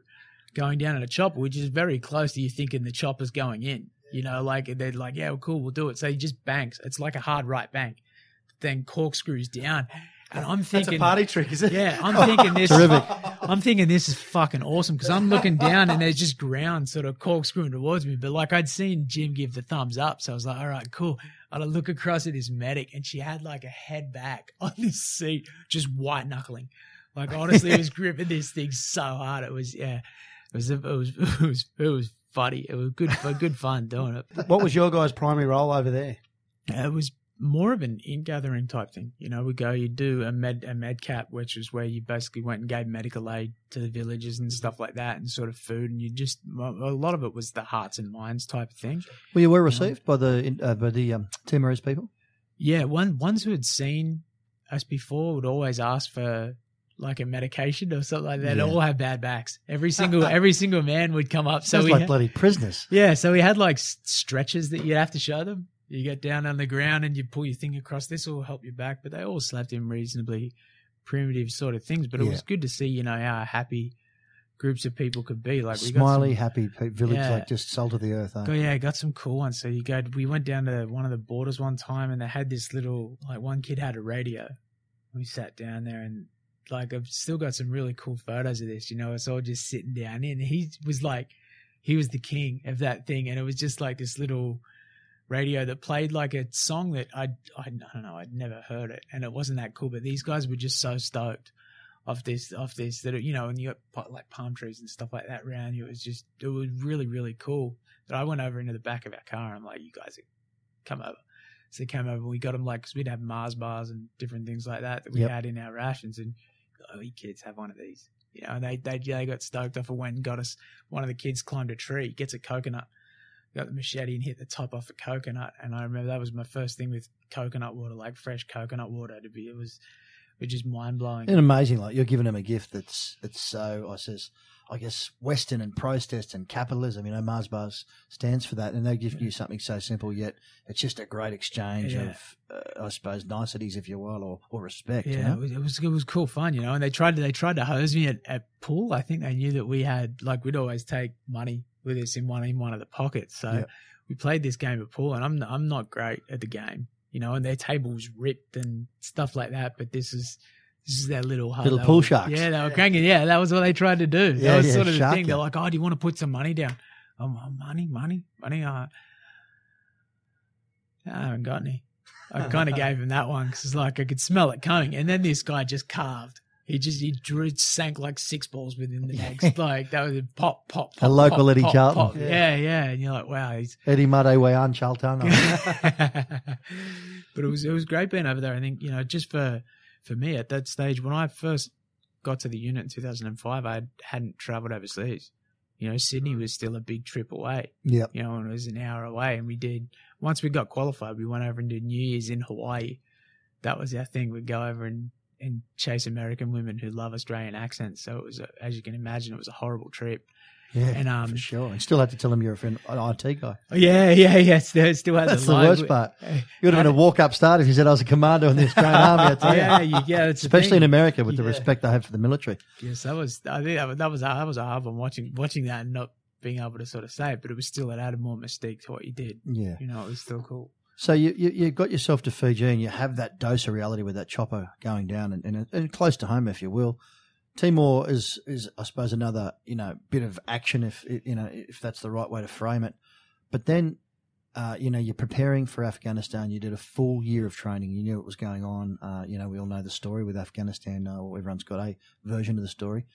going down in a chopper, which is very close to you thinking the chopper's going in. You know, like they're like, yeah, well, cool, we'll do it. So he just banks. It's like a hard right bank, then corkscrews down. And I'm That's thinking, a party trick, is it? yeah, I'm thinking this. Terrific. I'm thinking this is fucking awesome because I'm looking down and there's just ground sort of corkscrewing towards me. But like I'd seen Jim give the thumbs up, so I was like, all right, cool. And I look across at this medic and she had like a head back on this seat, just white knuckling. Like honestly, it was gripping this thing so hard. It was yeah, it was it was it was it was funny. It was good for good fun doing it. What was your guys' primary role over there? It was more of an in-gathering type thing. You know, we go, you do a med a med cap, which is where you basically went and gave medical aid to the villages and stuff like that, and sort of food, and you just a lot of it was the hearts and minds type of thing. Well, you were received by the uh, by the um, Timorese people. Yeah, one ones who had seen us before would always ask for like a medication or something like that. Yeah. All have bad backs. Every single every single man would come up. So Sounds we like had- bloody prisoners. Yeah, so we had like stretches that you'd have to show them. You get down on the ground and you pull your thing across. This will help your back, but they all slapped in reasonably primitive sort of things. But it Yeah. was good to see, you know, how happy groups of people could be. Like we Smiley, got some, happy village, Yeah. like just salt of the earth. Go, eh? yeah, got some cool ones. So you go. We went down to one of the borders one time, and they had this little like one kid had a radio. We sat down there and like I've still got some really cool photos of this. You know, it's all just sitting down, and he was like, he was the king of that thing, and it was just like this little radio that played like a song that I I don't know I'd never heard it, and it wasn't that cool. But these guys were just so stoked off this off this that it, you know, and you got like palm trees and stuff like that around you. It was just it was really really cool. That I went over into the back of our car. and I'm like, you guys come over. So they came over. and We got them like because we'd have Mars bars and different things like that that we Yep. had in our rations, and oh, you kids have one of these. You know, and they they they got stoked off of when got us. One of the kids climbed a tree, gets a coconut, got the machete and hit the top off a coconut. And I remember that was my first thing with coconut water, like fresh coconut water. To be, it was, it was just mind blowing. And amazing, like you're giving them a gift that's it's so I says I guess Western and protest and capitalism. You know, Mars Bars stands for that, and they give you something so simple yet it's just a great exchange Yeah. of uh, I suppose niceties, if you will, or, or respect. you Yeah, know? it, was, it was it was cool fun, you know. And they tried to they tried to hose me at, at pool. I think they knew that we had like we'd always take money with us in one in one of the pockets. So Yeah. we played this game of pool, and I'm I'm not great at the game, you know. And their table was ripped and stuff like that. But this is this is their little hub. Little pool were- sharks. Yeah, they were cranking. Yeah, that was what they tried to do. Yeah, that was yeah, sort of the shark thing. They're like, oh, do you want to put some money down? Oh, oh, money, money, money. Uh, I haven't got any. I kind of gave him that one because it's like I could smell it coming. And then this guy just carved. He just he drew sank like six balls within the next like that was a pop pop. pop A local pop, Eddie pop, Charlton. pop. Yeah. yeah, And you're like, wow, he's. Eddie Made Wayan Charlton. but it was it was great being over there. I think you know just for for me at that stage when I first got to the unit in 2005, I hadn't travelled overseas. You know, Sydney was still a big trip away Yeah. you know, and it was an hour away. And we did, once we got qualified, we went over and did New Year's in Hawaii. That was our thing. We'd go over and, and chase American women who love Australian accents. So it was, a, as you can imagine, it was a horrible trip. Yeah, And, um, for sure. You still had to tell them you're a friend, an IT guy. Oh, yeah, yeah, yeah. Still, still had That's the the worst part. You would have been a walk up start if you said I was a commando in the Australian Army. I. Yeah, you, yeah, it's Especially in. America with the respect they have for the military. Yes, that was. I think that was that was, that was a hard one watching watching that and not being able to sort of say it, but it was still it added more mystique to what you did. Yeah. You know, it was still cool. So you, you you got yourself to Fiji and you have that dose of reality with that chopper going down and, and, and close to home, if you will. Timor is is I suppose another you know bit of action if you know if that's the right way to frame it. But then uh, you know you're preparing for Afghanistan. You did a full year of training. You knew what was going on. Uh, you know we all know the story with Afghanistan. Uh, everyone's got a version of the story.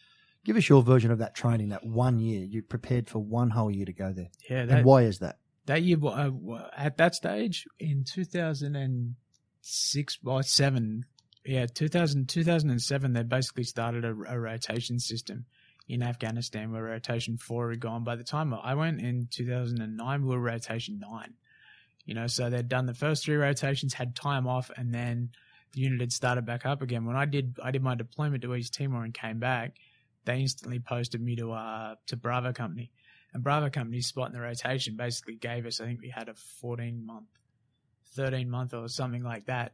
Give us your version of that training. That one year you prepared for one whole year to go there. Yeah, and why is that? That year uh, at that stage in 2006 or 7 yeah 2000 2007 they basically started a, a, rotation system in afghanistan where rotation 4 had gone. By the time i went in 2009 we were rotation 9 you know so they'd done the first three rotations had time off and then the unit had started back up again. When i did i did my deployment to east timor and came back they instantly posted me to uh to bravo company and Bravo Company's spot in the rotation basically gave us, I think we had a 14 month, 13 month or something like that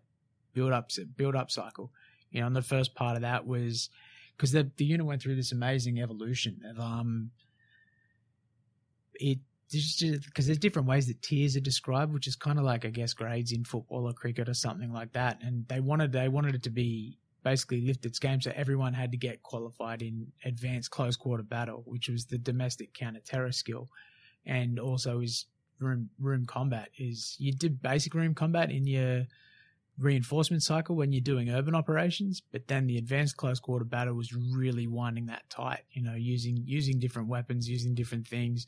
build up, build up cycle. You know, and the first part of that was because the, the unit went through this amazing evolution of, um, it, because there's different ways that tiers are described, which is kind of like, I guess, grades in football or cricket or something like that. And they wanted, they wanted it to be basically lift its game so everyone had to get qualified in advanced close quarter battle, which was the domestic counter terror skill, and also is room room combat. Is you did basic room combat in your reinforcement cycle when you're doing urban operations, but then the advanced close quarter battle was really winding that tight. You know, using using different weapons, using different things.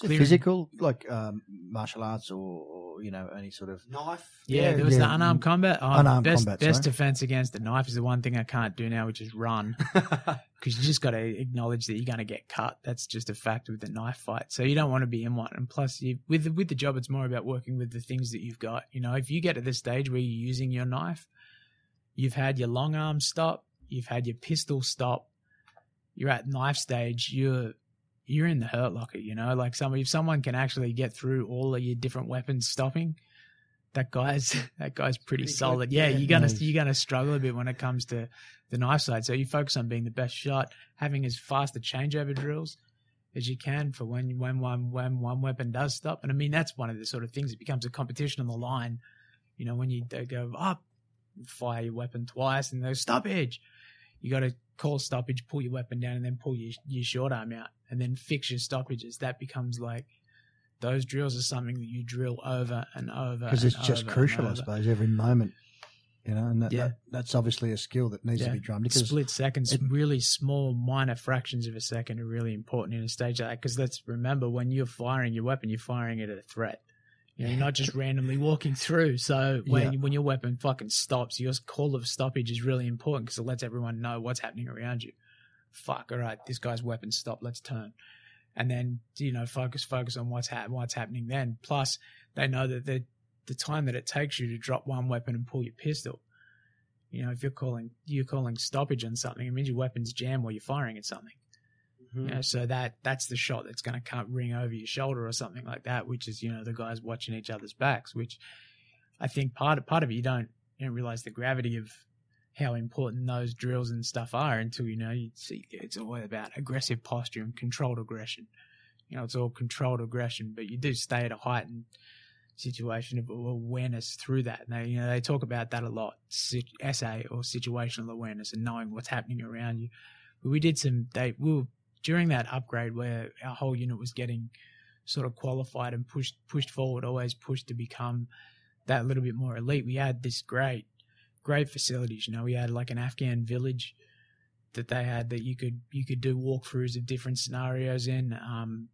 physical, like um, martial arts or you know any sort of knife. Yeah, yeah there was yeah. the unarmed combat. Oh, unarmed best, combat. Best defense against the knife is the one thing I can't do now, which is run, because you just got to acknowledge that you're going to get cut. That's just a fact with the knife fight. So you don't want to be in one. And plus, you, with the, with the job, it's more about working with the things that you've got. You know, if you get to this stage where you're using your knife, you've had your long arm stop, you've had your pistol stop, you're at knife stage, you're you're in the hurt locker, you know. Like some if someone can actually get through all of your different weapons stopping, that guy's that guy's pretty, pretty solid. Yeah, yeah, you're gonna nice. you're gonna struggle a bit when it comes to the knife side. So you focus on being the best shot, having as fast a changeover drills as you can for when when one when one weapon does stop. And I mean that's one of the sort of things. It becomes a competition on the line. You know, when you go up, fire your weapon twice, and they stoppage. You got to call stoppage, pull your weapon down, and then pull your your short arm out and then fix your stoppages. That becomes like those drills are something that you drill over and over because it's just crucial, I suppose, every moment. You know, and that, yeah. that, that's obviously a skill that needs yeah. to be drummed. Because Split seconds, it, really small, minor fractions of a second are really important in a stage like that. Because let's remember, when you're firing your weapon, you're firing it at a threat. You know, you're not just randomly walking through. So when yeah. when your weapon fucking stops, your call of stoppage is really important because it lets everyone know what's happening around you fuck, all right, this guy's weapon stopped, let's turn. And then, you know, focus, focus on what's, ha- what's happening then. Plus, they know that the, the time that it takes you to drop one weapon and pull your pistol, you know, if you're calling, you're calling stoppage on something, it means your weapon's jam while you're firing at something. Mm-hmm. You know, so that that's the shot that's going to come ring over your shoulder or something like that, which is you know the guys watching each other's backs. Which I think part of part of it you don't you don't realize the gravity of how important those drills and stuff are until you know you see it's all about aggressive posture and controlled aggression. You know, it's all controlled aggression, but you do stay at a heightened situation of awareness through that. And they, you know, they talk about that a lot, SA or situational awareness and knowing what's happening around you. But we did some, they, we were, during that upgrade where our whole unit was getting sort of qualified and pushed, pushed forward, always pushed to become that little bit more elite. We had this great great facilities. You know, we had like an Afghan village that they had that you could you could do walkthroughs of different scenarios in um,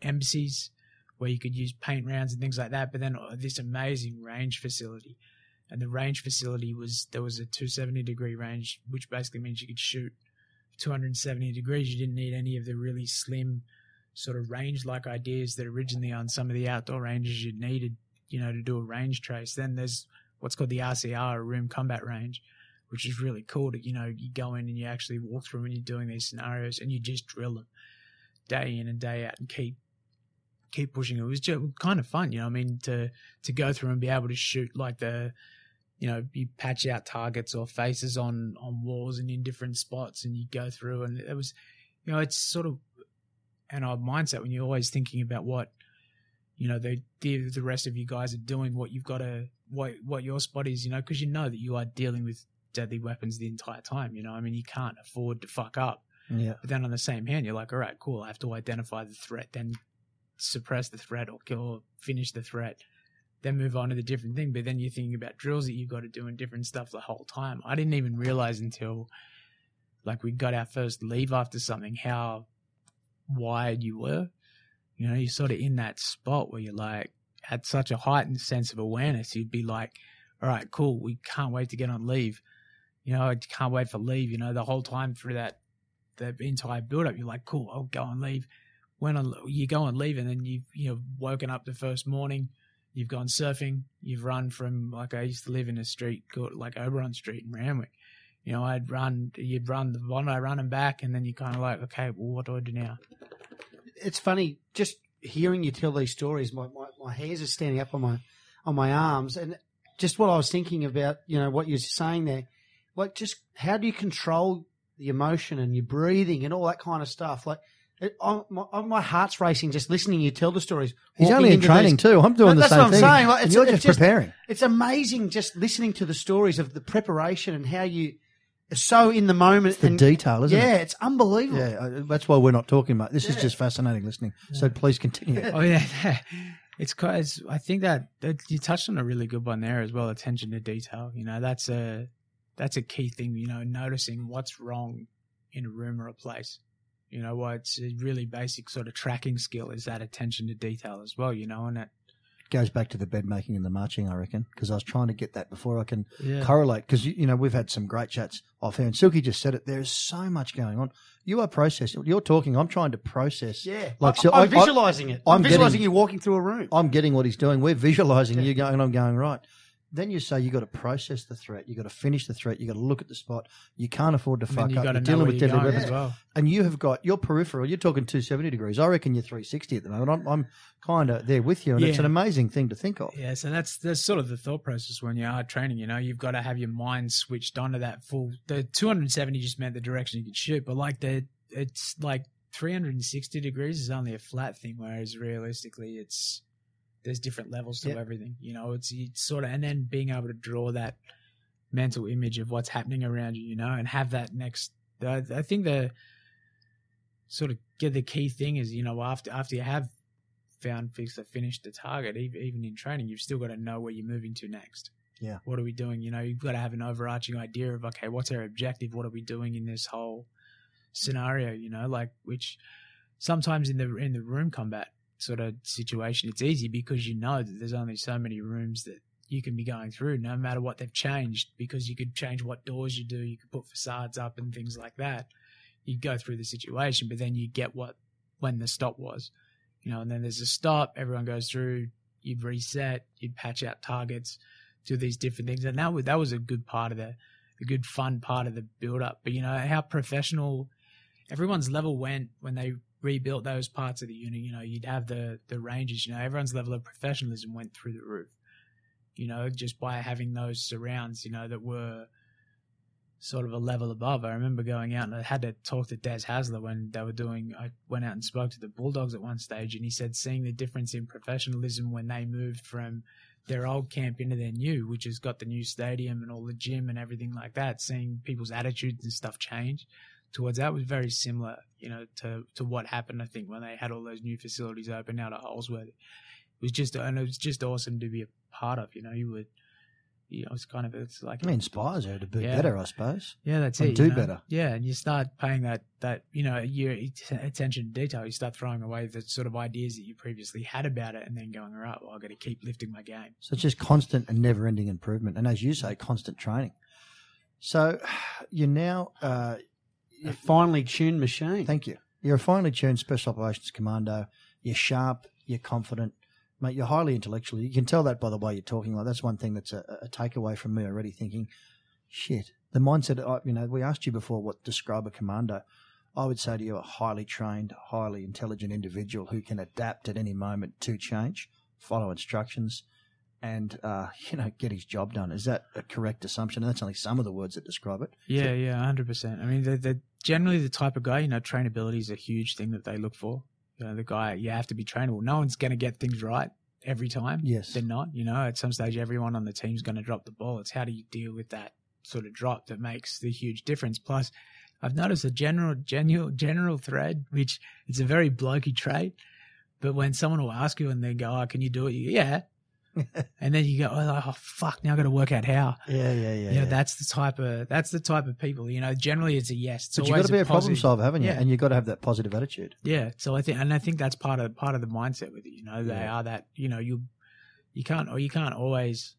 embassies where you could use paint rounds and things like that. But then uh, this amazing range facility, and the range facility was there was a 270 degree range, which basically means you could shoot 270 degrees. You didn't need any of the really slim sort of range like ideas that originally on some of the outdoor ranges you needed, you know, to do a range trace. Then there's what's called the RCR, Room Combat Range, which is really cool. To you know, you go in and you actually walk through and you're doing these scenarios and you just drill them day in and day out and keep keep pushing. It was just kind of fun, you know. I mean, to to go through and be able to shoot like the, you know, you patch out targets or faces on on walls and in different spots, and you go through, and it was, you know, it's sort of and our mindset when you're always thinking about what you know the the, the rest of you guys are doing, what you've got to what what your spot is, you know, because you know that you are dealing with deadly weapons the entire time. You know, I mean, you can't afford to fuck up. Yeah. But then on the same hand, you're like, all right, cool. I have to identify the threat, then suppress the threat or kill, or finish the threat, then move on to the different thing. But then you're thinking about drills that you've got to do and different stuff the whole time. I didn't even realize until like we got our first leave after something how wired you were. You know, you're sort of in that spot where you're like, had such a heightened sense of awareness. You'd be like, all right, cool. We can't wait to get on leave. You know, I can't wait for leave. You know, the whole time through that, the entire build up, you're like, cool, I'll go on leave. When on, you go on leave and then you've, you know, woken up the first morning, you've gone surfing, you've run from, like I used to live in a street called like Oberon Street in Randwick. You know, I'd run, you'd run the one I run and back, and then you kind of like, okay, well, what do I do now? It's funny just hearing you tell these stories. My, my, my hairs are standing up on my on my arms, and just what I was thinking about, you know, what you're saying there, like just how do you control the emotion and your breathing and all that kind of stuff? Like, it, I, my, my heart's racing just listening you tell the stories. He's only in training these- too. I'm doing No, the that's same what I'm thing. saying. Like, it's- you're it's just, just- preparing. It's amazing just listening to the stories of the preparation and how you are so in the moment. It's the and, detail, isn't yeah, it? Yeah, it's unbelievable. Yeah, uh, that's why we're not talking about this. Is just fascinating listening. So please continue. oh yeah, it's quite. It's, I think that, that you touched on a really good one there as well. Attention to detail. You know, that's a that's a key thing. You know, noticing what's wrong in a room or a place. You know, why it's a really basic sort of tracking skill is that attention to detail as well. You know, and that Goes back to the bed making and the marching, I reckon, because I was trying to get that before I can yeah. correlate. Because you, you know we've had some great chats off here, and Silky just said it. There is so much going on. You are processing. You're talking. I'm trying to process. Yeah, Like, I, so I'm I- I- visualizing it. I'm, I'm visualizing getting- you walking through a room. I'm getting what he's doing. We're visualizing Yeah. you going, I'm going right. Then you say you got to process the threat. You got to finish the threat. You got to look at the spot. You can't afford to fuck up. You're dealing with deadly weapons, well. and you have got your peripheral. You're talking 270 degrees. I reckon you're 360 at the moment. I'm, I'm kind of there with you, and it's an amazing thing to think of. Yeah, so that's that's sort of the thought process when you are training. You know, you've got to have your mind switched onto that full. The 270 just meant the direction you could shoot, but like the it's like 360 degrees is only a flat thing, whereas realistically, it's there's different levels to everything. You know, it's, it's sort of and then being able to draw that mental image of what's happening around you, you know, and have that next. I, I think the sort of get the key thing is you know after after you have found fixed or finished the target, even, even in training, you've still got to know where you're moving to next. Yeah. What are we doing? You know, you've got to have an overarching idea of okay, what's our objective? What are we doing in this whole scenario? You know, like which sometimes in the in the room combat sort of situation, it's easy because you know that there's only so many rooms that you can be going through, no matter what they've changed, because you could change what doors you do, you could put facades up and things like that. You go through the situation, but then you get what when the stop was you know, and then there's a stop, everyone goes through, you'd reset, you'd patch out targets, do these different things. And that was, that was a good part of the, a good fun part of the build up. But you know, how professional everyone's level went when they rebuilt those parts of the unit, you know, you'd have the, the ranges, you know, everyone's level of professionalism went through the roof, you know, just by having those surrounds, you know, that were, sort of a level above. I remember going out and I had to talk to Des Hasler when they were doing. I went out and spoke to the Bulldogs at one stage, and he said seeing the difference in professionalism when they moved from their old camp into their new, which has got the new stadium and all the gym and everything like that. Seeing people's attitudes and stuff change towards that was very similar, you know, to to what happened. I think when they had all those new facilities open out at Holsworthy, it was just and it was just awesome to be a part of. You know, you would. You know, it's kind of it's like It inspires her to be Yeah. better, I suppose. yeah, that's and it. do you know? better. Yeah, and you start paying that that you know your attention to detail. You start throwing away the sort of ideas that you previously had about it, and then going, all right, well, I've got to keep lifting my game. So it's just constant and never ending improvement. And as you say, constant training. So you're now, uh, A finely tuned machine. thank you. You're a finely tuned special operations commando. You're sharp. You're confident. Mate, you're highly intellectual. You can tell that by the way you're talking. Like that's one thing that's a, a takeaway from me already. Thinking, shit, the mindset. I- You know, we asked you before what describe a commando. I would say to you, a highly trained, highly intelligent individual who can adapt at any moment to change, follow instructions, and uh, you know get his job done. Is that a correct assumption? And that's only some of the words that describe it. Yeah, yeah, hundred percent. I mean, they're, they're generally the type of guy. You know, trainability is a huge thing that they look for. So the guy, you have to be trainable. No one's going to get things right every time. Yes. They're not. You know, at some stage, everyone on the team's going to drop the ball. It's how do you deal with that sort of drop that makes the huge difference. Plus, I've noticed a general, general, general thread, which it's a very blokey trait. But when someone will ask you and they go, "Oh, can you do it?" You "Yeah," and then you go, "Oh, oh fuck! Now I got to work out how." Yeah, yeah, yeah. you know, yeah. that's the type of that's the type of people. You know, generally it's a yes. It's but you've got to be a, problem positive- solver, haven't you? Yeah. And you've got to have that positive attitude. Yeah. So I think, and I think that's part of part of the mindset with it. You know, they Yeah. are that. You know, you you can't or you can't always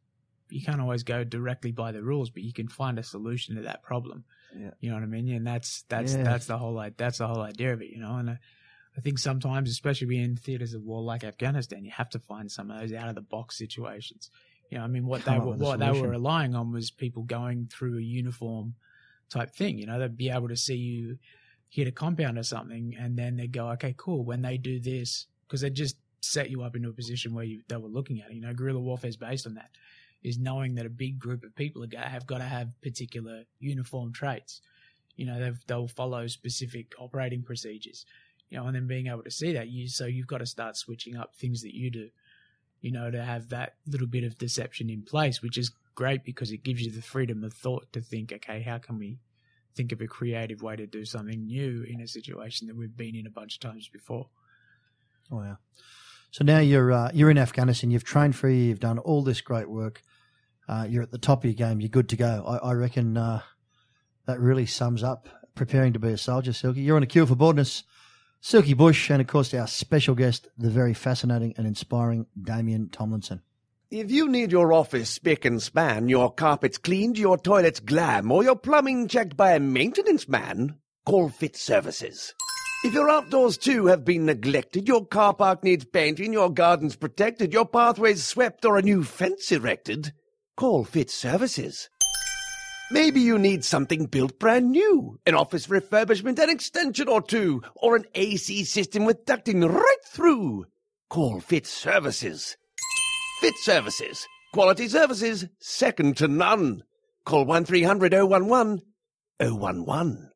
you can't always go directly by the rules, but you can find a solution to that problem. Yeah. You know what I mean? And that's that's that's the whole i- that's the whole idea of it. You know, and I, I think sometimes, especially in theaters of war like Afghanistan, you have to find some of those out of the box situations. You know, I mean, what Come they were what they were relying on was people going through a uniform type thing. You know, they'd be able to see you hit a compound or something, and then they'd go, okay, cool. When they do this, because they just set you up into a position where you they were looking at it. You know, guerrilla warfare is based on that. Is knowing that a big group of people are gonna have got to have particular uniform traits. You know, they've, they'll follow specific operating procedures. You know, and then being able to see that, you so you've got to start switching up things that you do. You know, to have that little bit of deception in place, which is great because it gives you the freedom of thought to think, okay, how can we think of a creative way to do something new in a situation that we've been in a bunch of times before. Wow. So now you're uh, you're in Afghanistan. You've trained for a year. You've done all this great work. Uh, you're at the top of your game. You're good to go. I, I reckon uh, that really sums up preparing to be a soldier, Silky. You're on a cure for boredness. Silky Bush, and of course our special guest, the very fascinating and inspiring Damien Thomlinson. If you need your office spick and span, your carpets cleaned, your toilets glam, or your plumbing checked by a maintenance man, call Fit Services. If your outdoors too have been neglected, your car park needs painting, your garden's protected, your pathways swept, or a new fence erected, call Fit Services. Maybe you need something built brand new, an office refurbishment, an extension or two, or an AC system with ducting right through. Call Fit Services. Fit Services. Quality services second to none. Call 1300 011 011.